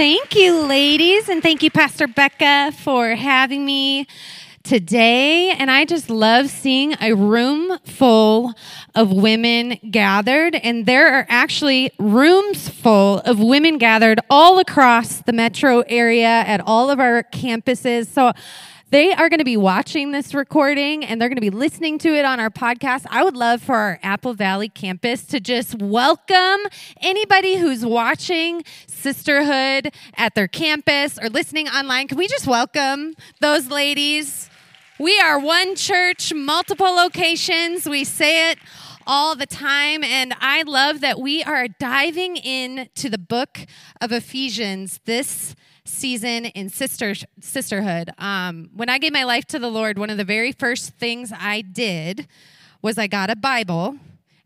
Thank you, ladies, and thank you, Pastor Becca, for having me today. And I just love seeing a room full of women gathered. And there are actually rooms full of women gathered all across the metro area at all of our campuses. So they are going to be watching this recording and they're going to be listening to it on our podcast. I would love for our Apple Valley campus to just welcome anybody who's watching Sisterhood at their campus or listening online. Can we just welcome those ladies? We are one church, multiple locations. We say it all the time. And I love that we are diving into the book of Ephesians this season in sister, sisterhood. Um, when I gave my life to the Lord, one of the very first things I did was I got a Bible.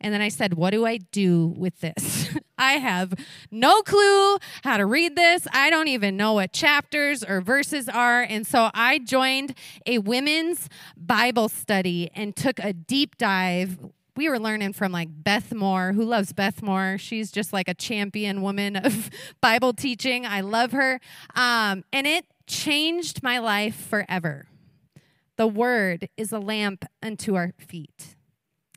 And then I said, What do I do with this? I have no clue how to read this. I don't even know what chapters or verses are. And so I joined a women's Bible study and took a deep dive we were learning from like Beth Moore. Who loves Beth Moore? She's just like a champion woman of Bible teaching. I love her. Um, and it changed my life forever. The word is a lamp unto our feet,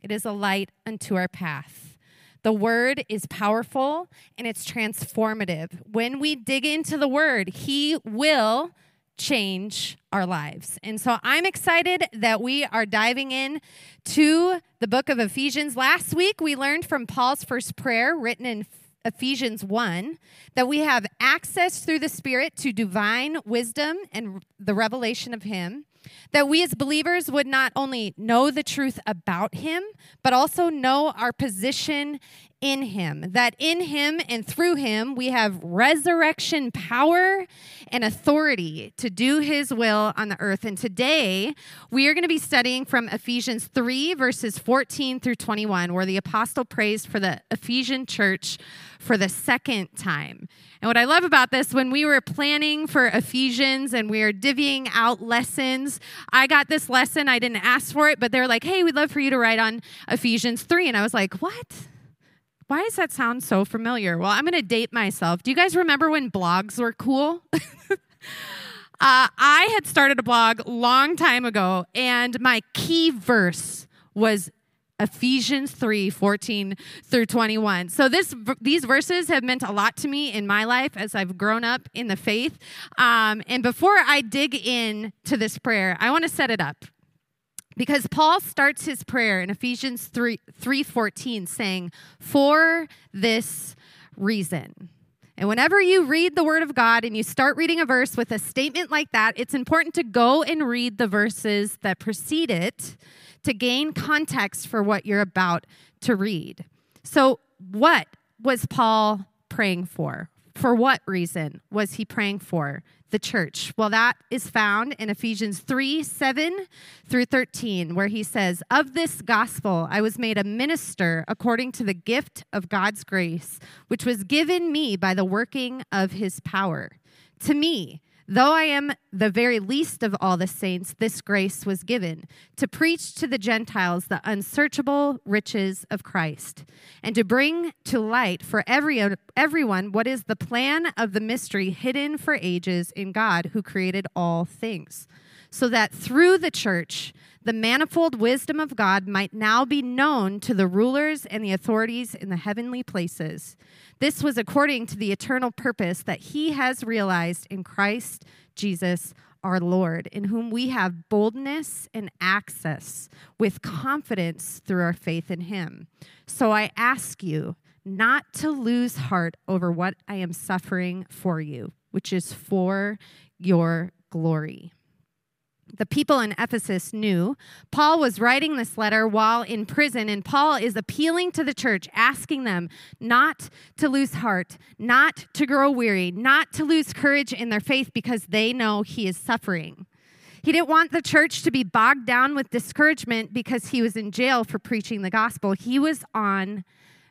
it is a light unto our path. The word is powerful and it's transformative. When we dig into the word, he will change our lives. And so I'm excited that we are diving in to the book of Ephesians. Last week we learned from Paul's first prayer written in Ephesians 1 that we have access through the Spirit to divine wisdom and the revelation of Him. That we as believers would not only know the truth about Him, but also know our position in him, that in him and through him we have resurrection power and authority to do his will on the earth. And today we are going to be studying from Ephesians 3, verses 14 through 21, where the apostle prays for the Ephesian church for the second time. And what I love about this, when we were planning for Ephesians and we were divvying out lessons, I got this lesson. I didn't ask for it, but they're like, hey, we'd love for you to write on Ephesians 3. And I was like, what? Why does that sound so familiar? Well, I'm going to date myself. Do you guys remember when blogs were cool? uh, I had started a blog long time ago, and my key verse was Ephesians 3 14 through 21. So, this, these verses have meant a lot to me in my life as I've grown up in the faith. Um, and before I dig in to this prayer, I want to set it up because Paul starts his prayer in Ephesians 3 3:14 saying, "For this reason." And whenever you read the word of God and you start reading a verse with a statement like that, it's important to go and read the verses that precede it to gain context for what you're about to read. So, what was Paul praying for? For what reason was he praying for the church? Well, that is found in Ephesians 3 7 through 13, where he says, Of this gospel I was made a minister according to the gift of God's grace, which was given me by the working of his power. To me, Though I am the very least of all the saints, this grace was given to preach to the Gentiles the unsearchable riches of Christ, and to bring to light for every, everyone what is the plan of the mystery hidden for ages in God who created all things, so that through the church, the manifold wisdom of God might now be known to the rulers and the authorities in the heavenly places. This was according to the eternal purpose that he has realized in Christ Jesus our Lord, in whom we have boldness and access with confidence through our faith in him. So I ask you not to lose heart over what I am suffering for you, which is for your glory the people in Ephesus knew. Paul was writing this letter while in prison, and Paul is appealing to the church, asking them not to lose heart, not to grow weary, not to lose courage in their faith because they know he is suffering. He didn't want the church to be bogged down with discouragement because he was in jail for preaching the gospel. He was on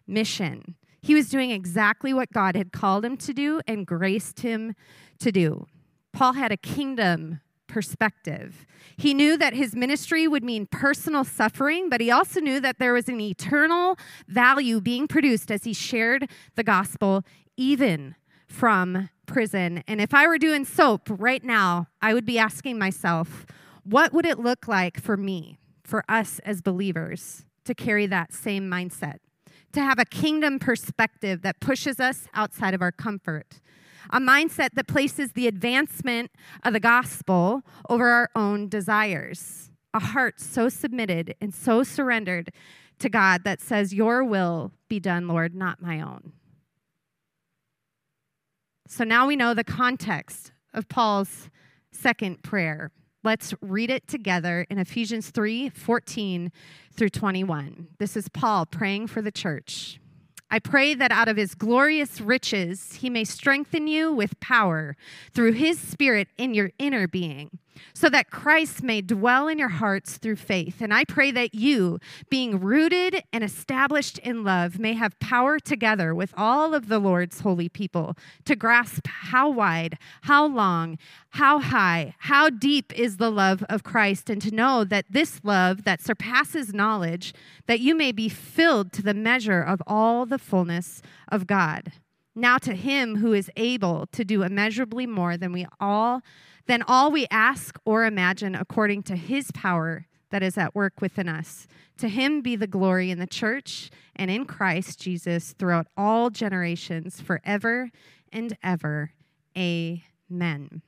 mission. He was doing exactly what God had called him to do and graced him to do. Paul had a kingdom perspective. He knew that his ministry would mean personal suffering, but he also knew that there was an eternal value being produced as he shared the gospel, even from prison. And if I were doing soap right now, I would be asking myself, what would it look like for me, for us as believers, to carry that same mindset? To have a kingdom perspective that pushes us outside of our comfort, a mindset that places the advancement of the gospel over our own desires, a heart so submitted and so surrendered to God that says, Your will be done, Lord, not my own. So now we know the context of Paul's second prayer. Let's read it together in Ephesians 3 14 through 21. This is Paul praying for the church. I pray that out of his glorious riches he may strengthen you with power through his spirit in your inner being so that Christ may dwell in your hearts through faith. And I pray that you, being rooted and established in love, may have power together with all of the Lord's holy people to grasp how wide, how long, how high, how deep is the love of Christ, and to know that this love that surpasses knowledge, that you may be filled to the measure of all the fullness of God. Now to him who is able to do immeasurably more than we all than all we ask or imagine according to his power that is at work within us. To him be the glory in the church and in Christ Jesus throughout all generations, forever and ever. Amen.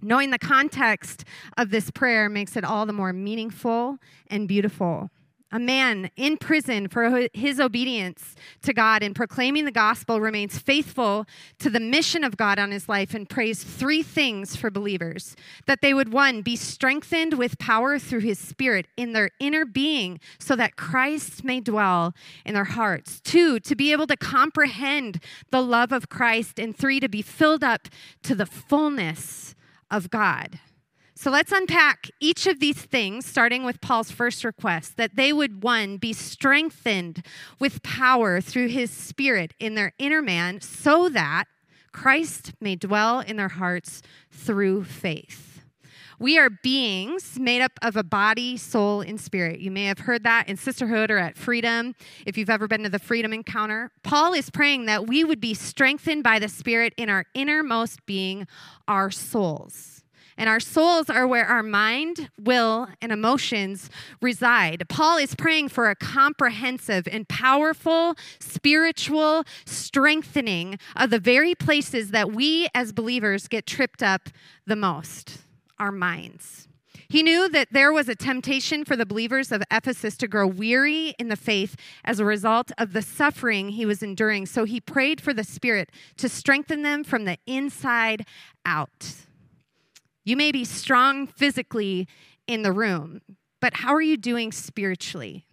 Knowing the context of this prayer makes it all the more meaningful and beautiful a man in prison for his obedience to God and proclaiming the gospel, remains faithful to the mission of God on his life and prays three things for believers that they would, one, be strengthened with power through his spirit in their inner being so that Christ may dwell in their hearts, two, to be able to comprehend the love of Christ, and three, to be filled up to the fullness of God. So let's unpack each of these things, starting with Paul's first request that they would, one, be strengthened with power through his spirit in their inner man, so that Christ may dwell in their hearts through faith. We are beings made up of a body, soul, and spirit. You may have heard that in Sisterhood or at Freedom, if you've ever been to the Freedom Encounter. Paul is praying that we would be strengthened by the Spirit in our innermost being, our souls. And our souls are where our mind, will, and emotions reside. Paul is praying for a comprehensive and powerful spiritual strengthening of the very places that we as believers get tripped up the most our minds. He knew that there was a temptation for the believers of Ephesus to grow weary in the faith as a result of the suffering he was enduring. So he prayed for the Spirit to strengthen them from the inside out. You may be strong physically in the room, but how are you doing spiritually?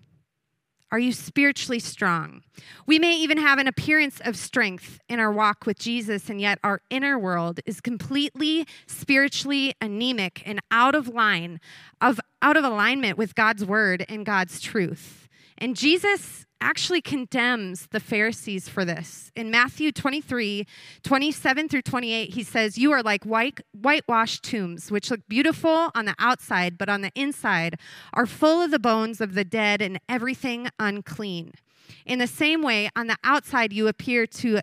Are you spiritually strong? We may even have an appearance of strength in our walk with Jesus, and yet our inner world is completely spiritually anemic and out of line, of out of alignment with God's word and God's truth. And Jesus actually condemns the Pharisees for this. In Matthew 23, 27 through 28, he says, You are like white, whitewashed tombs, which look beautiful on the outside, but on the inside are full of the bones of the dead and everything unclean. In the same way, on the outside you appear to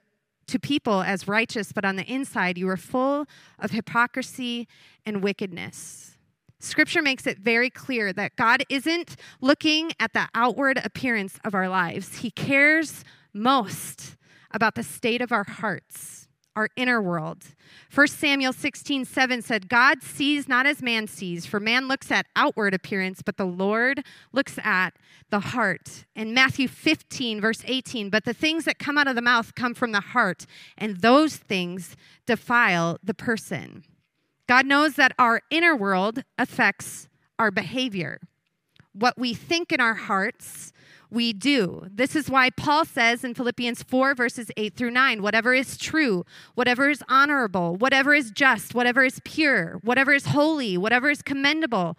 to people as righteous, but on the inside you are full of hypocrisy and wickedness. Scripture makes it very clear that God isn't looking at the outward appearance of our lives. He cares most about the state of our hearts, our inner world. 1 Samuel 16, 7 said, God sees not as man sees, for man looks at outward appearance, but the Lord looks at the heart. In Matthew 15, verse 18, but the things that come out of the mouth come from the heart, and those things defile the person. God knows that our inner world affects our behavior. What we think in our hearts, we do. This is why Paul says in Philippians 4, verses 8 through 9 whatever is true, whatever is honorable, whatever is just, whatever is pure, whatever is holy, whatever is commendable,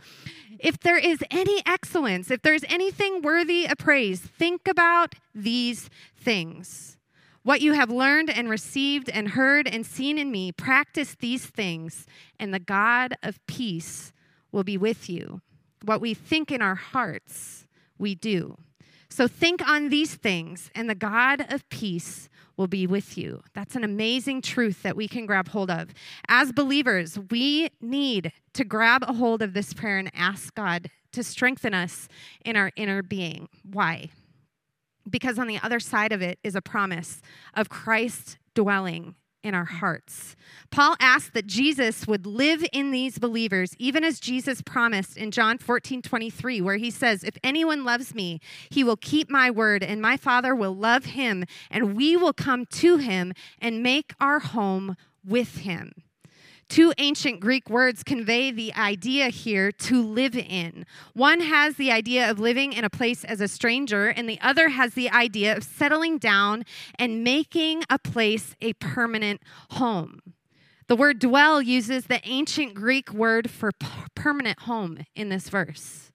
if there is any excellence, if there's anything worthy of praise, think about these things. What you have learned and received and heard and seen in me, practice these things, and the God of peace will be with you. What we think in our hearts, we do. So think on these things, and the God of peace will be with you. That's an amazing truth that we can grab hold of. As believers, we need to grab a hold of this prayer and ask God to strengthen us in our inner being. Why? Because on the other side of it is a promise of Christ dwelling in our hearts. Paul asked that Jesus would live in these believers, even as Jesus promised in John 14 23, where he says, If anyone loves me, he will keep my word, and my Father will love him, and we will come to him and make our home with him. Two ancient Greek words convey the idea here to live in. One has the idea of living in a place as a stranger, and the other has the idea of settling down and making a place a permanent home. The word dwell uses the ancient Greek word for permanent home in this verse.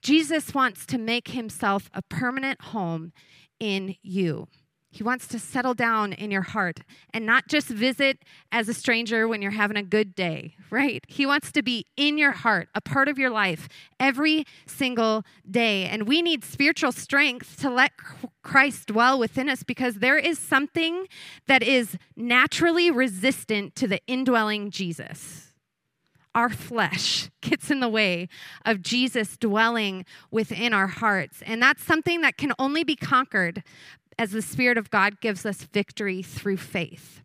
Jesus wants to make himself a permanent home in you. He wants to settle down in your heart and not just visit as a stranger when you're having a good day, right? He wants to be in your heart, a part of your life every single day. And we need spiritual strength to let Christ dwell within us because there is something that is naturally resistant to the indwelling Jesus. Our flesh gets in the way of Jesus dwelling within our hearts. And that's something that can only be conquered as the Spirit of God gives us victory through faith.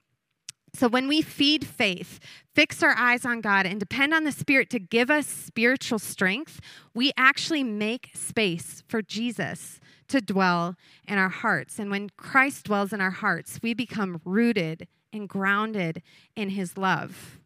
So when we feed faith, fix our eyes on God, and depend on the Spirit to give us spiritual strength, we actually make space for Jesus to dwell in our hearts. And when Christ dwells in our hearts, we become rooted and grounded in his love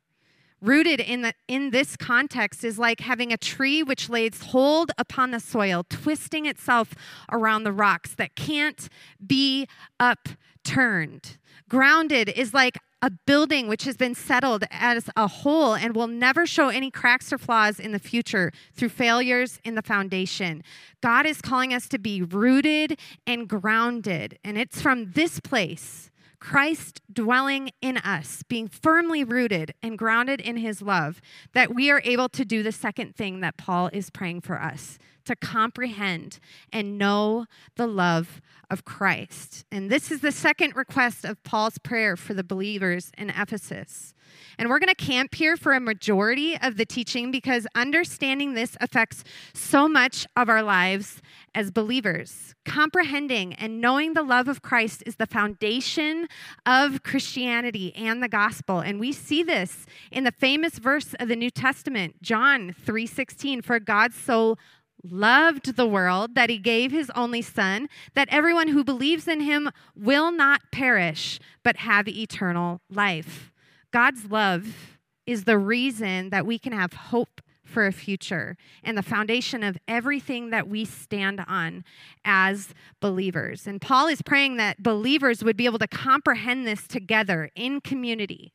rooted in, the, in this context is like having a tree which lays hold upon the soil, twisting itself around the rocks that can't be upturned. Grounded is like a building which has been settled as a whole and will never show any cracks or flaws in the future through failures in the foundation. God is calling us to be rooted and grounded, and it's from this place Christ dwelling in us, being firmly rooted and grounded in his love, that we are able to do the second thing that Paul is praying for us to comprehend and know the love of Christ. And this is the second request of Paul's prayer for the believers in Ephesus. And we're going to camp here for a majority of the teaching because understanding this affects so much of our lives as believers. Comprehending and knowing the love of Christ is the foundation of Christianity and the gospel. And we see this in the famous verse of the New Testament, John 3:16, for God so loved the world that he gave his only son that everyone who believes in him will not perish but have eternal life. God's love is the reason that we can have hope for a future and the foundation of everything that we stand on as believers. And Paul is praying that believers would be able to comprehend this together in community.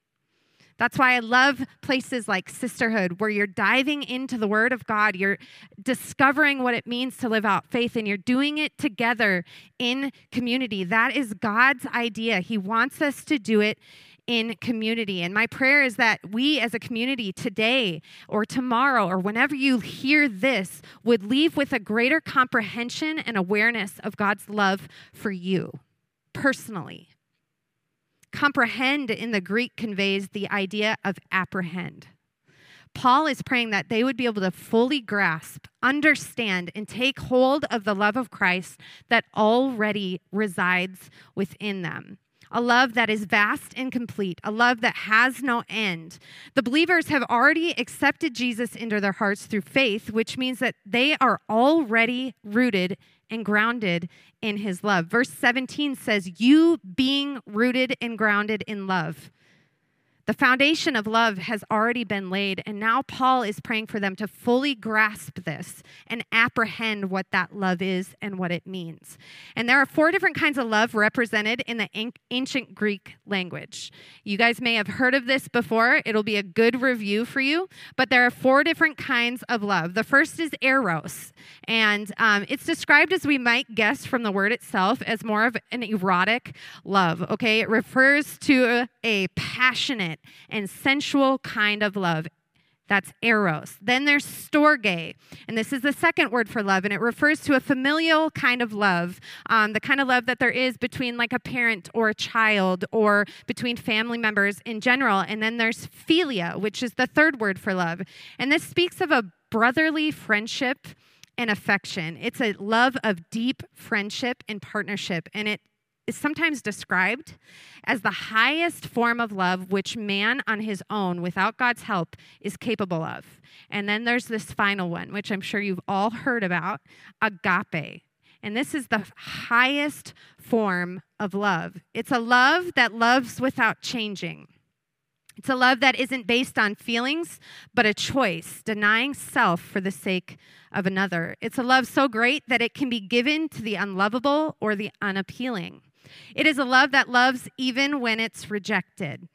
That's why I love places like Sisterhood, where you're diving into the Word of God. You're discovering what it means to live out faith, and you're doing it together in community. That is God's idea. He wants us to do it in community. And my prayer is that we as a community today or tomorrow or whenever you hear this would leave with a greater comprehension and awareness of God's love for you personally. Comprehend in the Greek conveys the idea of apprehend. Paul is praying that they would be able to fully grasp, understand, and take hold of the love of Christ that already resides within them a love that is vast and complete, a love that has no end. The believers have already accepted Jesus into their hearts through faith, which means that they are already rooted and grounded in his love. Verse 17 says, You being rooted and grounded in love. The foundation of love has already been laid, and now Paul is praying for them to fully grasp this and apprehend what that love is and what it means. And there are four different kinds of love represented in the ancient Greek language. You guys may have heard of this before, it'll be a good review for you, but there are four different kinds of love. The first is eros, and um, it's described as we might guess from the word itself as more of an erotic love, okay? It refers to a passionate and sensual kind of love. That's eros. Then there's storge, and this is the second word for love, and it refers to a familial kind of love, um, the kind of love that there is between like a parent or a child or between family members in general. And then there's philia, which is the third word for love, and this speaks of a brotherly friendship and affection. It's a love of deep friendship and partnership, and it is sometimes described as the highest form of love which man on his own, without God's help, is capable of. And then there's this final one, which I'm sure you've all heard about agape. And this is the highest form of love. It's a love that loves without changing. It's a love that isn't based on feelings, but a choice, denying self for the sake of another. It's a love so great that it can be given to the unlovable or the unappealing. It is a love that loves even when it's rejected.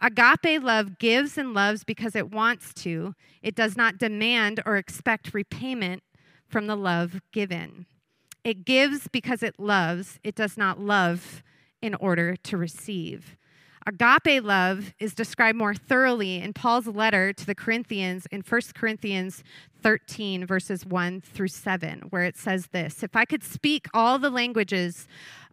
Agape love gives and loves because it wants to. It does not demand or expect repayment from the love given. It gives because it loves. It does not love in order to receive. Agape love is described more thoroughly in Paul's letter to the Corinthians in 1 Corinthians 13, verses 1 through 7, where it says this If I could speak all the languages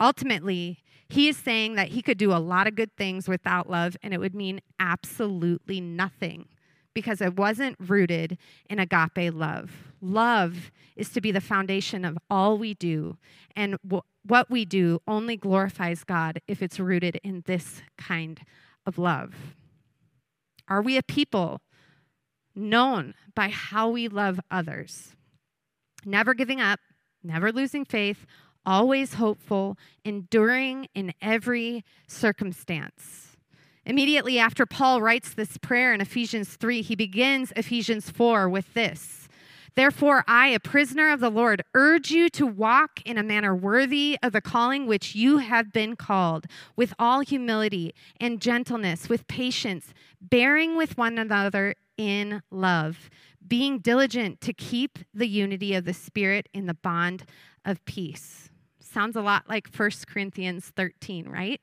Ultimately, he is saying that he could do a lot of good things without love, and it would mean absolutely nothing because it wasn't rooted in agape love. Love is to be the foundation of all we do, and w- what we do only glorifies God if it's rooted in this kind of love. Are we a people known by how we love others? Never giving up, never losing faith, always hopeful, enduring in every circumstance. Immediately after Paul writes this prayer in Ephesians 3, he begins Ephesians 4 with this Therefore, I, a prisoner of the Lord, urge you to walk in a manner worthy of the calling which you have been called, with all humility and gentleness, with patience, bearing with one another in love, being diligent to keep the unity of the Spirit in the bond of peace. Sounds a lot like 1 Corinthians 13, right?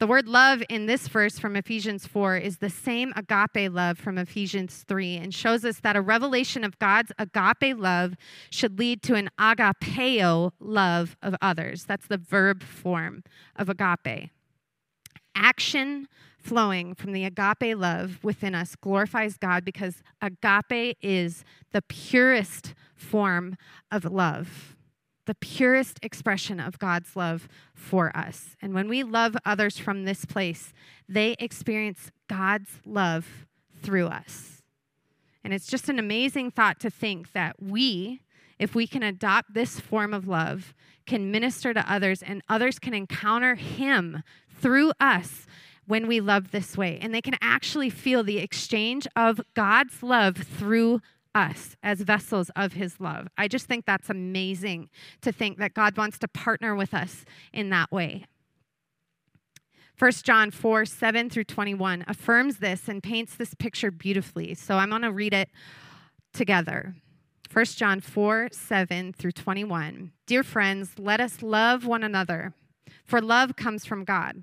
The word love in this verse from Ephesians 4 is the same agape love from Ephesians 3 and shows us that a revelation of God's agape love should lead to an agapeo love of others. That's the verb form of agape. Action flowing from the agape love within us glorifies God because agape is the purest form of love the purest expression of God's love for us. And when we love others from this place, they experience God's love through us. And it's just an amazing thought to think that we, if we can adopt this form of love, can minister to others and others can encounter Him through us when we love this way. And they can actually feel the exchange of God's love through us as vessels of his love. I just think that's amazing to think that God wants to partner with us in that way. 1 John 4 7 through 21 affirms this and paints this picture beautifully. So I'm going to read it together. 1 John 4 7 through 21. Dear friends, let us love one another, for love comes from God.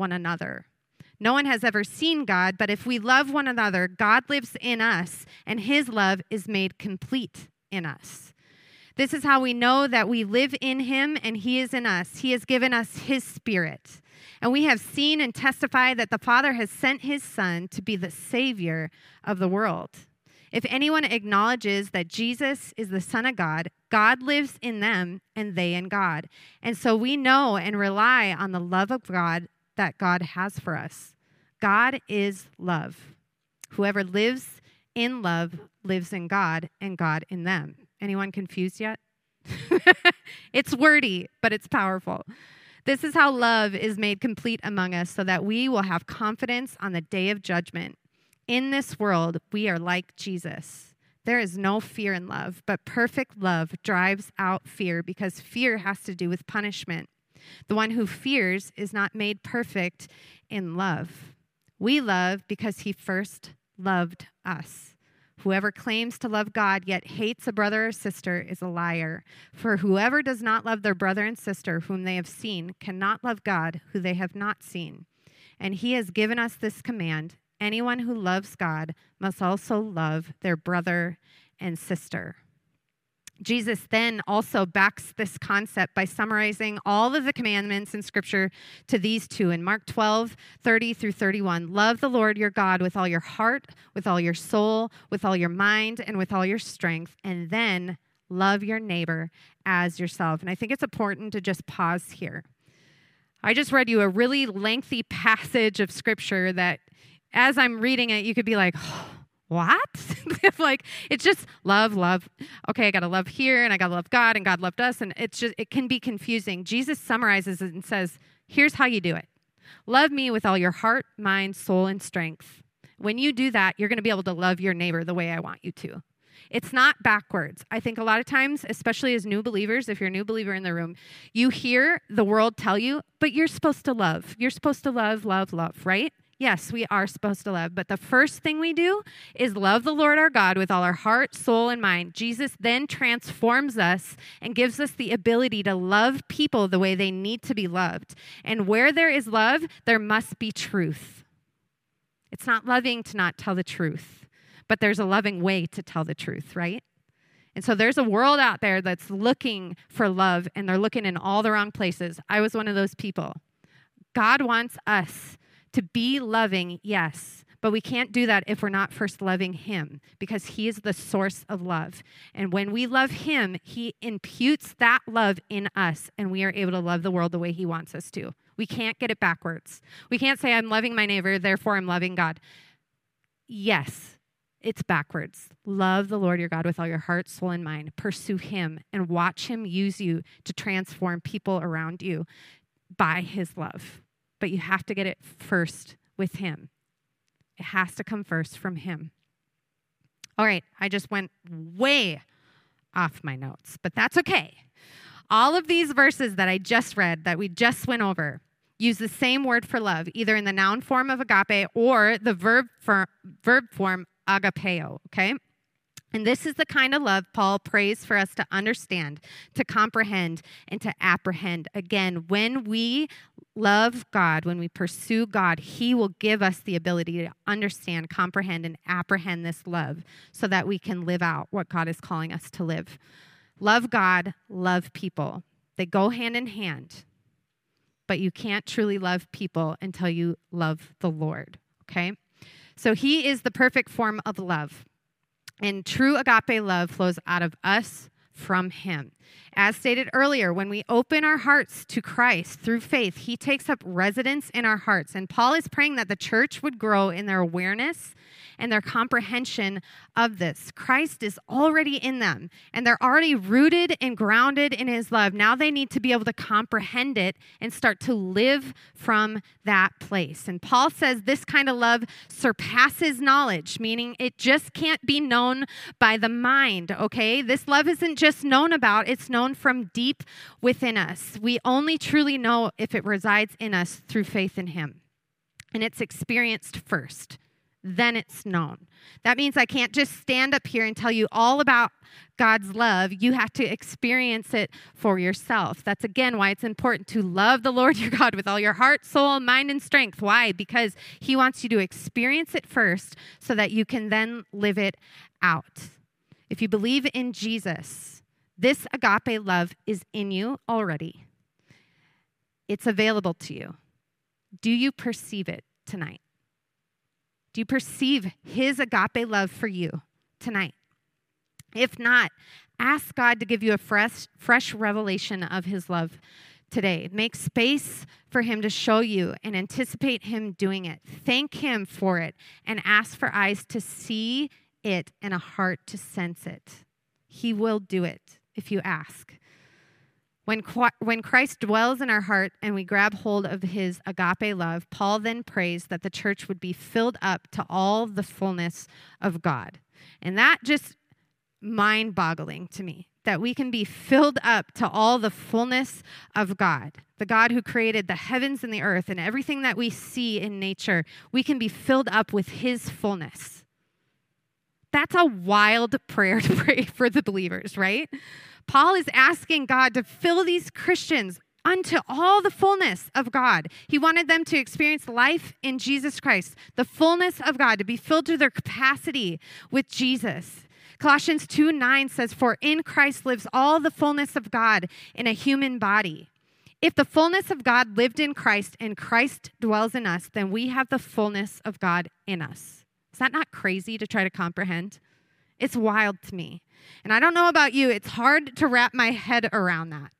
one another. No one has ever seen God, but if we love one another, God lives in us, and His love is made complete in us. This is how we know that we live in Him and He is in us. He has given us His Spirit. And we have seen and testified that the Father has sent his Son to be the Savior of the world. If anyone acknowledges that Jesus is the Son of God, God lives in them and they in God. And so we know and rely on the love of God that God has for us. God is love. Whoever lives in love lives in God and God in them. Anyone confused yet? it's wordy, but it's powerful. This is how love is made complete among us so that we will have confidence on the day of judgment. In this world, we are like Jesus. There is no fear in love, but perfect love drives out fear because fear has to do with punishment. The one who fears is not made perfect in love. We love because he first loved us. Whoever claims to love God yet hates a brother or sister is a liar. For whoever does not love their brother and sister whom they have seen cannot love God who they have not seen. And he has given us this command anyone who loves God must also love their brother and sister. Jesus then also backs this concept by summarizing all of the commandments in Scripture to these two in Mark 12, 30 through 31. Love the Lord your God with all your heart, with all your soul, with all your mind, and with all your strength. And then love your neighbor as yourself. And I think it's important to just pause here. I just read you a really lengthy passage of Scripture that, as I'm reading it, you could be like, oh, what? like it's just love, love. Okay, I got to love here and I got to love God and God loved us and it's just it can be confusing. Jesus summarizes it and says, "Here's how you do it. Love me with all your heart, mind, soul and strength. When you do that, you're going to be able to love your neighbor the way I want you to." It's not backwards. I think a lot of times, especially as new believers, if you're a new believer in the room, you hear the world tell you, but you're supposed to love. You're supposed to love, love, love, right? Yes, we are supposed to love, but the first thing we do is love the Lord our God with all our heart, soul, and mind. Jesus then transforms us and gives us the ability to love people the way they need to be loved. And where there is love, there must be truth. It's not loving to not tell the truth, but there's a loving way to tell the truth, right? And so there's a world out there that's looking for love and they're looking in all the wrong places. I was one of those people. God wants us to be loving, yes, but we can't do that if we're not first loving Him because He is the source of love. And when we love Him, He imputes that love in us, and we are able to love the world the way He wants us to. We can't get it backwards. We can't say, I'm loving my neighbor, therefore I'm loving God. Yes, it's backwards. Love the Lord your God with all your heart, soul, and mind. Pursue Him and watch Him use you to transform people around you by His love but you have to get it first with Him. It has to come first from Him. All right, I just went way off my notes, but that's okay. All of these verses that I just read, that we just went over, use the same word for love, either in the noun form of agape or the verb, for, verb form agapeo, okay? And this is the kind of love Paul prays for us to understand, to comprehend, and to apprehend. Again, when we love God, when we pursue God, He will give us the ability to understand, comprehend, and apprehend this love so that we can live out what God is calling us to live. Love God, love people. They go hand in hand, but you can't truly love people until you love the Lord, okay? So He is the perfect form of love. And true agape love flows out of us from Him. As stated earlier, when we open our hearts to Christ through faith, He takes up residence in our hearts. And Paul is praying that the church would grow in their awareness and their comprehension of this. Christ is already in them, and they're already rooted and grounded in His love. Now they need to be able to comprehend it and start to live from that place. And Paul says this kind of love surpasses knowledge, meaning it just can't be known by the mind, okay? This love isn't just known about, it's known from deep within us. We only truly know if it resides in us through faith in Him. And it's experienced first then it's known. That means I can't just stand up here and tell you all about God's love. You have to experience it for yourself. That's again why it's important to love the Lord your God with all your heart, soul, mind, and strength. Why? Because He wants you to experience it first so that you can then live it out. If you believe in Jesus, this agape love is in you already, it's available to you. Do you perceive it tonight? Do you perceive his agape love for you tonight? If not, ask God to give you a fresh, fresh revelation of his love today. Make space for him to show you and anticipate him doing it. Thank him for it and ask for eyes to see it and a heart to sense it. He will do it if you ask. When, when Christ dwells in our heart and we grab hold of his agape love, Paul then prays that the church would be filled up to all the fullness of God. And that just mind boggling to me that we can be filled up to all the fullness of God, the God who created the heavens and the earth and everything that we see in nature. We can be filled up with his fullness. That's a wild prayer to pray for the believers, right? Paul is asking God to fill these Christians unto all the fullness of God. He wanted them to experience life in Jesus Christ, the fullness of God, to be filled to their capacity with Jesus. Colossians 2 9 says, For in Christ lives all the fullness of God in a human body. If the fullness of God lived in Christ and Christ dwells in us, then we have the fullness of God in us. Is that not crazy to try to comprehend? It's wild to me. And I don't know about you, it's hard to wrap my head around that.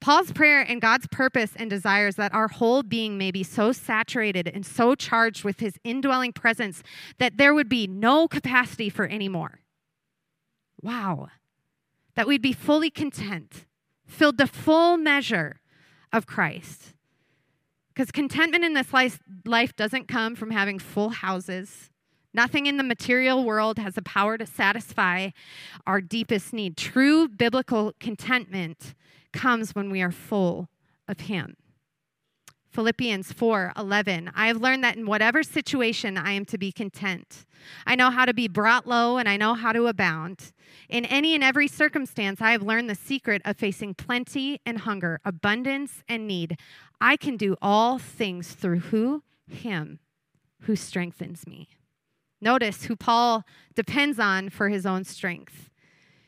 Paul's prayer and God's purpose and desires that our whole being may be so saturated and so charged with his indwelling presence that there would be no capacity for any more. Wow. That we'd be fully content, filled to full measure of Christ. Because contentment in this life, life doesn't come from having full houses Nothing in the material world has the power to satisfy our deepest need. True biblical contentment comes when we are full of Him. Philippians 4 11. I have learned that in whatever situation I am to be content. I know how to be brought low and I know how to abound. In any and every circumstance, I have learned the secret of facing plenty and hunger, abundance and need. I can do all things through who? Him who strengthens me. Notice who Paul depends on for his own strength.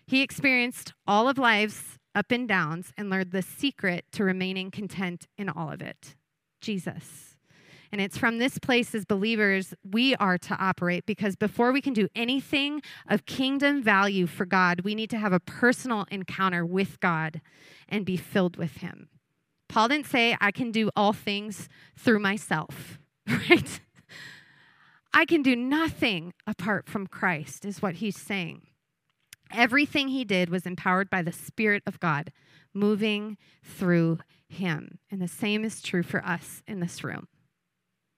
He experienced all of life's up and downs and learned the secret to remaining content in all of it Jesus. And it's from this place as believers we are to operate because before we can do anything of kingdom value for God, we need to have a personal encounter with God and be filled with Him. Paul didn't say, I can do all things through myself, right? I can do nothing apart from Christ, is what he's saying. Everything he did was empowered by the Spirit of God moving through him. And the same is true for us in this room.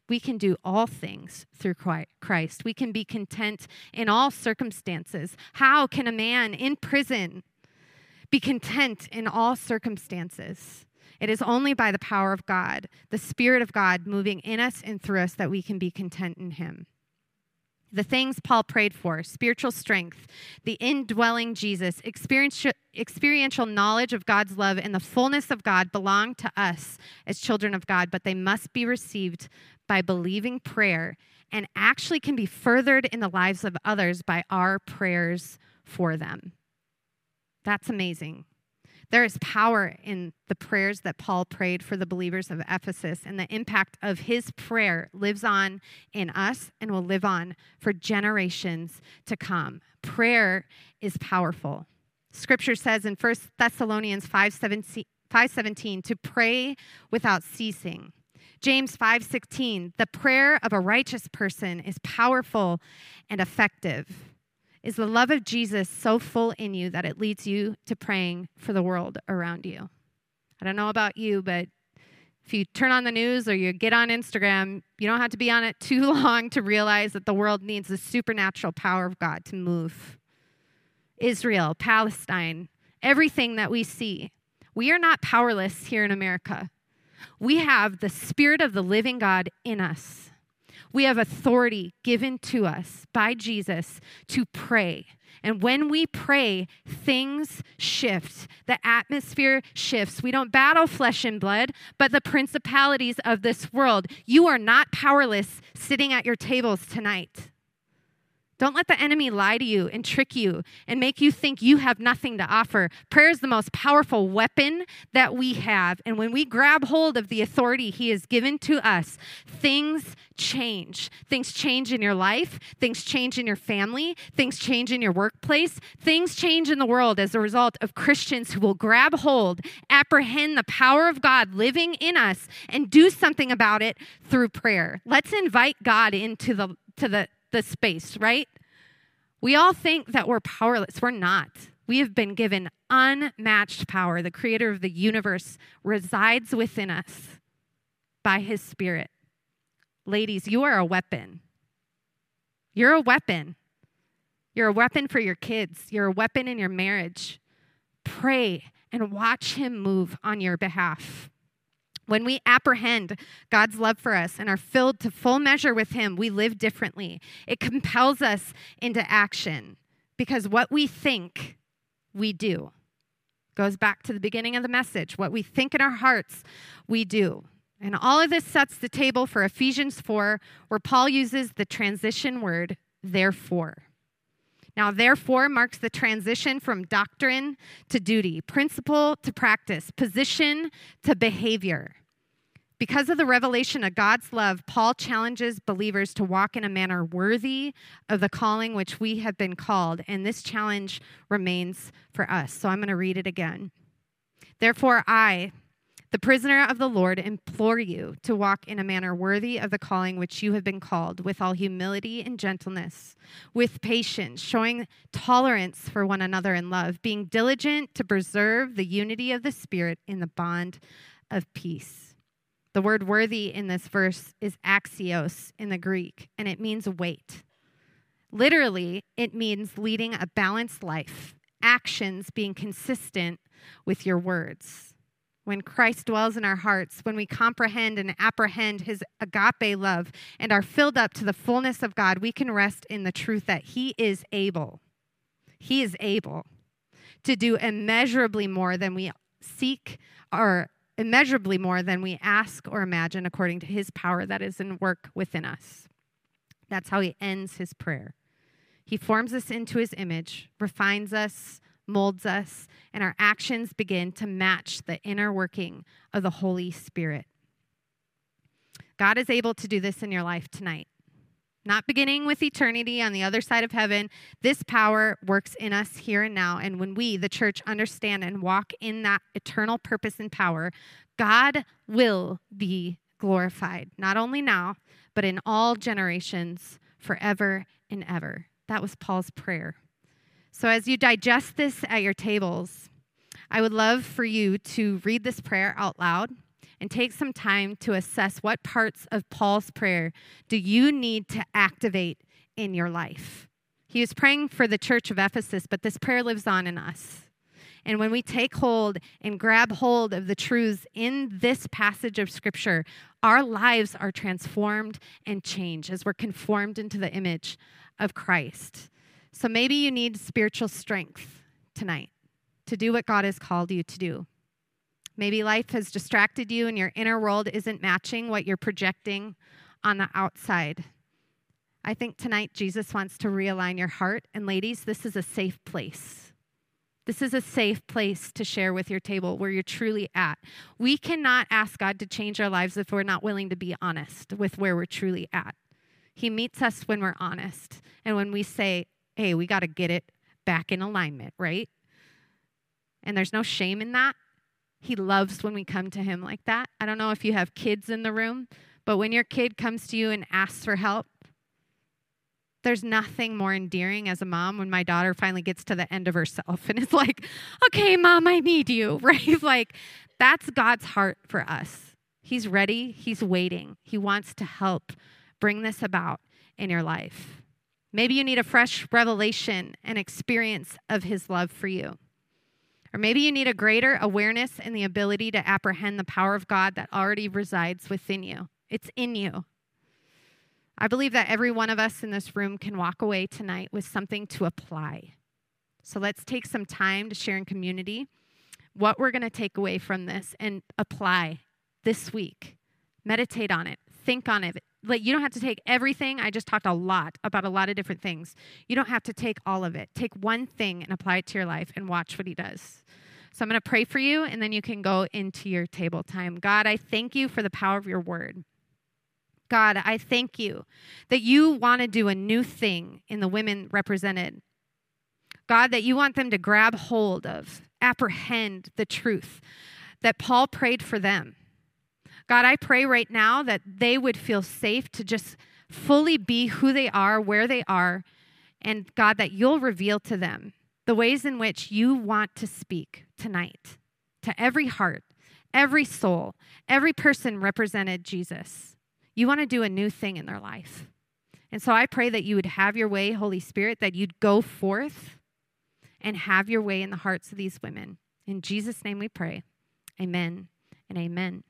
We can do all things through Christ. We can be content in all circumstances. How can a man in prison be content in all circumstances? It is only by the power of God, the Spirit of God moving in us and through us, that we can be content in Him. The things Paul prayed for spiritual strength, the indwelling Jesus, experiential knowledge of God's love, and the fullness of God belong to us as children of God, but they must be received by believing prayer and actually can be furthered in the lives of others by our prayers for them. That's amazing. There is power in the prayers that Paul prayed for the believers of Ephesus, and the impact of his prayer lives on in us and will live on for generations to come. Prayer is powerful. Scripture says in 1 Thessalonians 5:17 to pray without ceasing. James 5:16 the prayer of a righteous person is powerful and effective. Is the love of Jesus so full in you that it leads you to praying for the world around you? I don't know about you, but if you turn on the news or you get on Instagram, you don't have to be on it too long to realize that the world needs the supernatural power of God to move. Israel, Palestine, everything that we see. We are not powerless here in America. We have the Spirit of the living God in us. We have authority given to us by Jesus to pray. And when we pray, things shift. The atmosphere shifts. We don't battle flesh and blood, but the principalities of this world. You are not powerless sitting at your tables tonight. Don't let the enemy lie to you and trick you and make you think you have nothing to offer. Prayer is the most powerful weapon that we have. And when we grab hold of the authority he has given to us, things change. Things change in your life, things change in your family, things change in your workplace, things change in the world as a result of Christians who will grab hold, apprehend the power of God living in us, and do something about it through prayer. Let's invite God into the to the the space, right? We all think that we're powerless. We're not. We have been given unmatched power. The creator of the universe resides within us by his spirit. Ladies, you are a weapon. You're a weapon. You're a weapon for your kids. You're a weapon in your marriage. Pray and watch him move on your behalf. When we apprehend God's love for us and are filled to full measure with Him, we live differently. It compels us into action because what we think, we do. Goes back to the beginning of the message. What we think in our hearts, we do. And all of this sets the table for Ephesians 4, where Paul uses the transition word, therefore. Now, therefore marks the transition from doctrine to duty, principle to practice, position to behavior. Because of the revelation of God's love, Paul challenges believers to walk in a manner worthy of the calling which we have been called, and this challenge remains for us. So I'm going to read it again. Therefore, I, the prisoner of the Lord, implore you to walk in a manner worthy of the calling which you have been called, with all humility and gentleness, with patience, showing tolerance for one another in love, being diligent to preserve the unity of the Spirit in the bond of peace. The word worthy in this verse is axios in the Greek, and it means weight. Literally, it means leading a balanced life, actions being consistent with your words when Christ dwells in our hearts, when we comprehend and apprehend his agape love and are filled up to the fullness of God, we can rest in the truth that he is able. He is able to do immeasurably more than we seek or immeasurably more than we ask or imagine according to his power that is in work within us. That's how he ends his prayer. He forms us into his image, refines us, molds us, and our actions begin to match the inner working of the Holy Spirit. God is able to do this in your life tonight. Not beginning with eternity on the other side of heaven. This power works in us here and now. And when we, the church, understand and walk in that eternal purpose and power, God will be glorified, not only now, but in all generations, forever and ever. That was Paul's prayer. So, as you digest this at your tables, I would love for you to read this prayer out loud and take some time to assess what parts of Paul's prayer do you need to activate in your life. He was praying for the church of Ephesus, but this prayer lives on in us. And when we take hold and grab hold of the truths in this passage of Scripture, our lives are transformed and changed as we're conformed into the image of Christ. So maybe you need spiritual strength tonight to do what God has called you to do. Maybe life has distracted you and your inner world isn't matching what you're projecting on the outside. I think tonight Jesus wants to realign your heart. And ladies, this is a safe place. This is a safe place to share with your table where you're truly at. We cannot ask God to change our lives if we're not willing to be honest with where we're truly at. He meets us when we're honest and when we say, hey, we got to get it back in alignment, right? And there's no shame in that. He loves when we come to him like that. I don't know if you have kids in the room, but when your kid comes to you and asks for help, there's nothing more endearing as a mom when my daughter finally gets to the end of herself and it's like, okay, mom, I need you, right? like, that's God's heart for us. He's ready, He's waiting. He wants to help bring this about in your life. Maybe you need a fresh revelation and experience of His love for you. Or maybe you need a greater awareness and the ability to apprehend the power of God that already resides within you. It's in you. I believe that every one of us in this room can walk away tonight with something to apply. So let's take some time to share in community what we're going to take away from this and apply this week. Meditate on it, think on it. Like you don't have to take everything. I just talked a lot about a lot of different things. You don't have to take all of it. Take one thing and apply it to your life and watch what he does. So I'm going to pray for you and then you can go into your table time. God, I thank you for the power of your word. God, I thank you that you want to do a new thing in the women represented. God, that you want them to grab hold of, apprehend the truth that Paul prayed for them. God, I pray right now that they would feel safe to just fully be who they are, where they are, and God, that you'll reveal to them the ways in which you want to speak tonight to every heart, every soul, every person represented Jesus. You want to do a new thing in their life. And so I pray that you would have your way, Holy Spirit, that you'd go forth and have your way in the hearts of these women. In Jesus' name we pray. Amen and amen.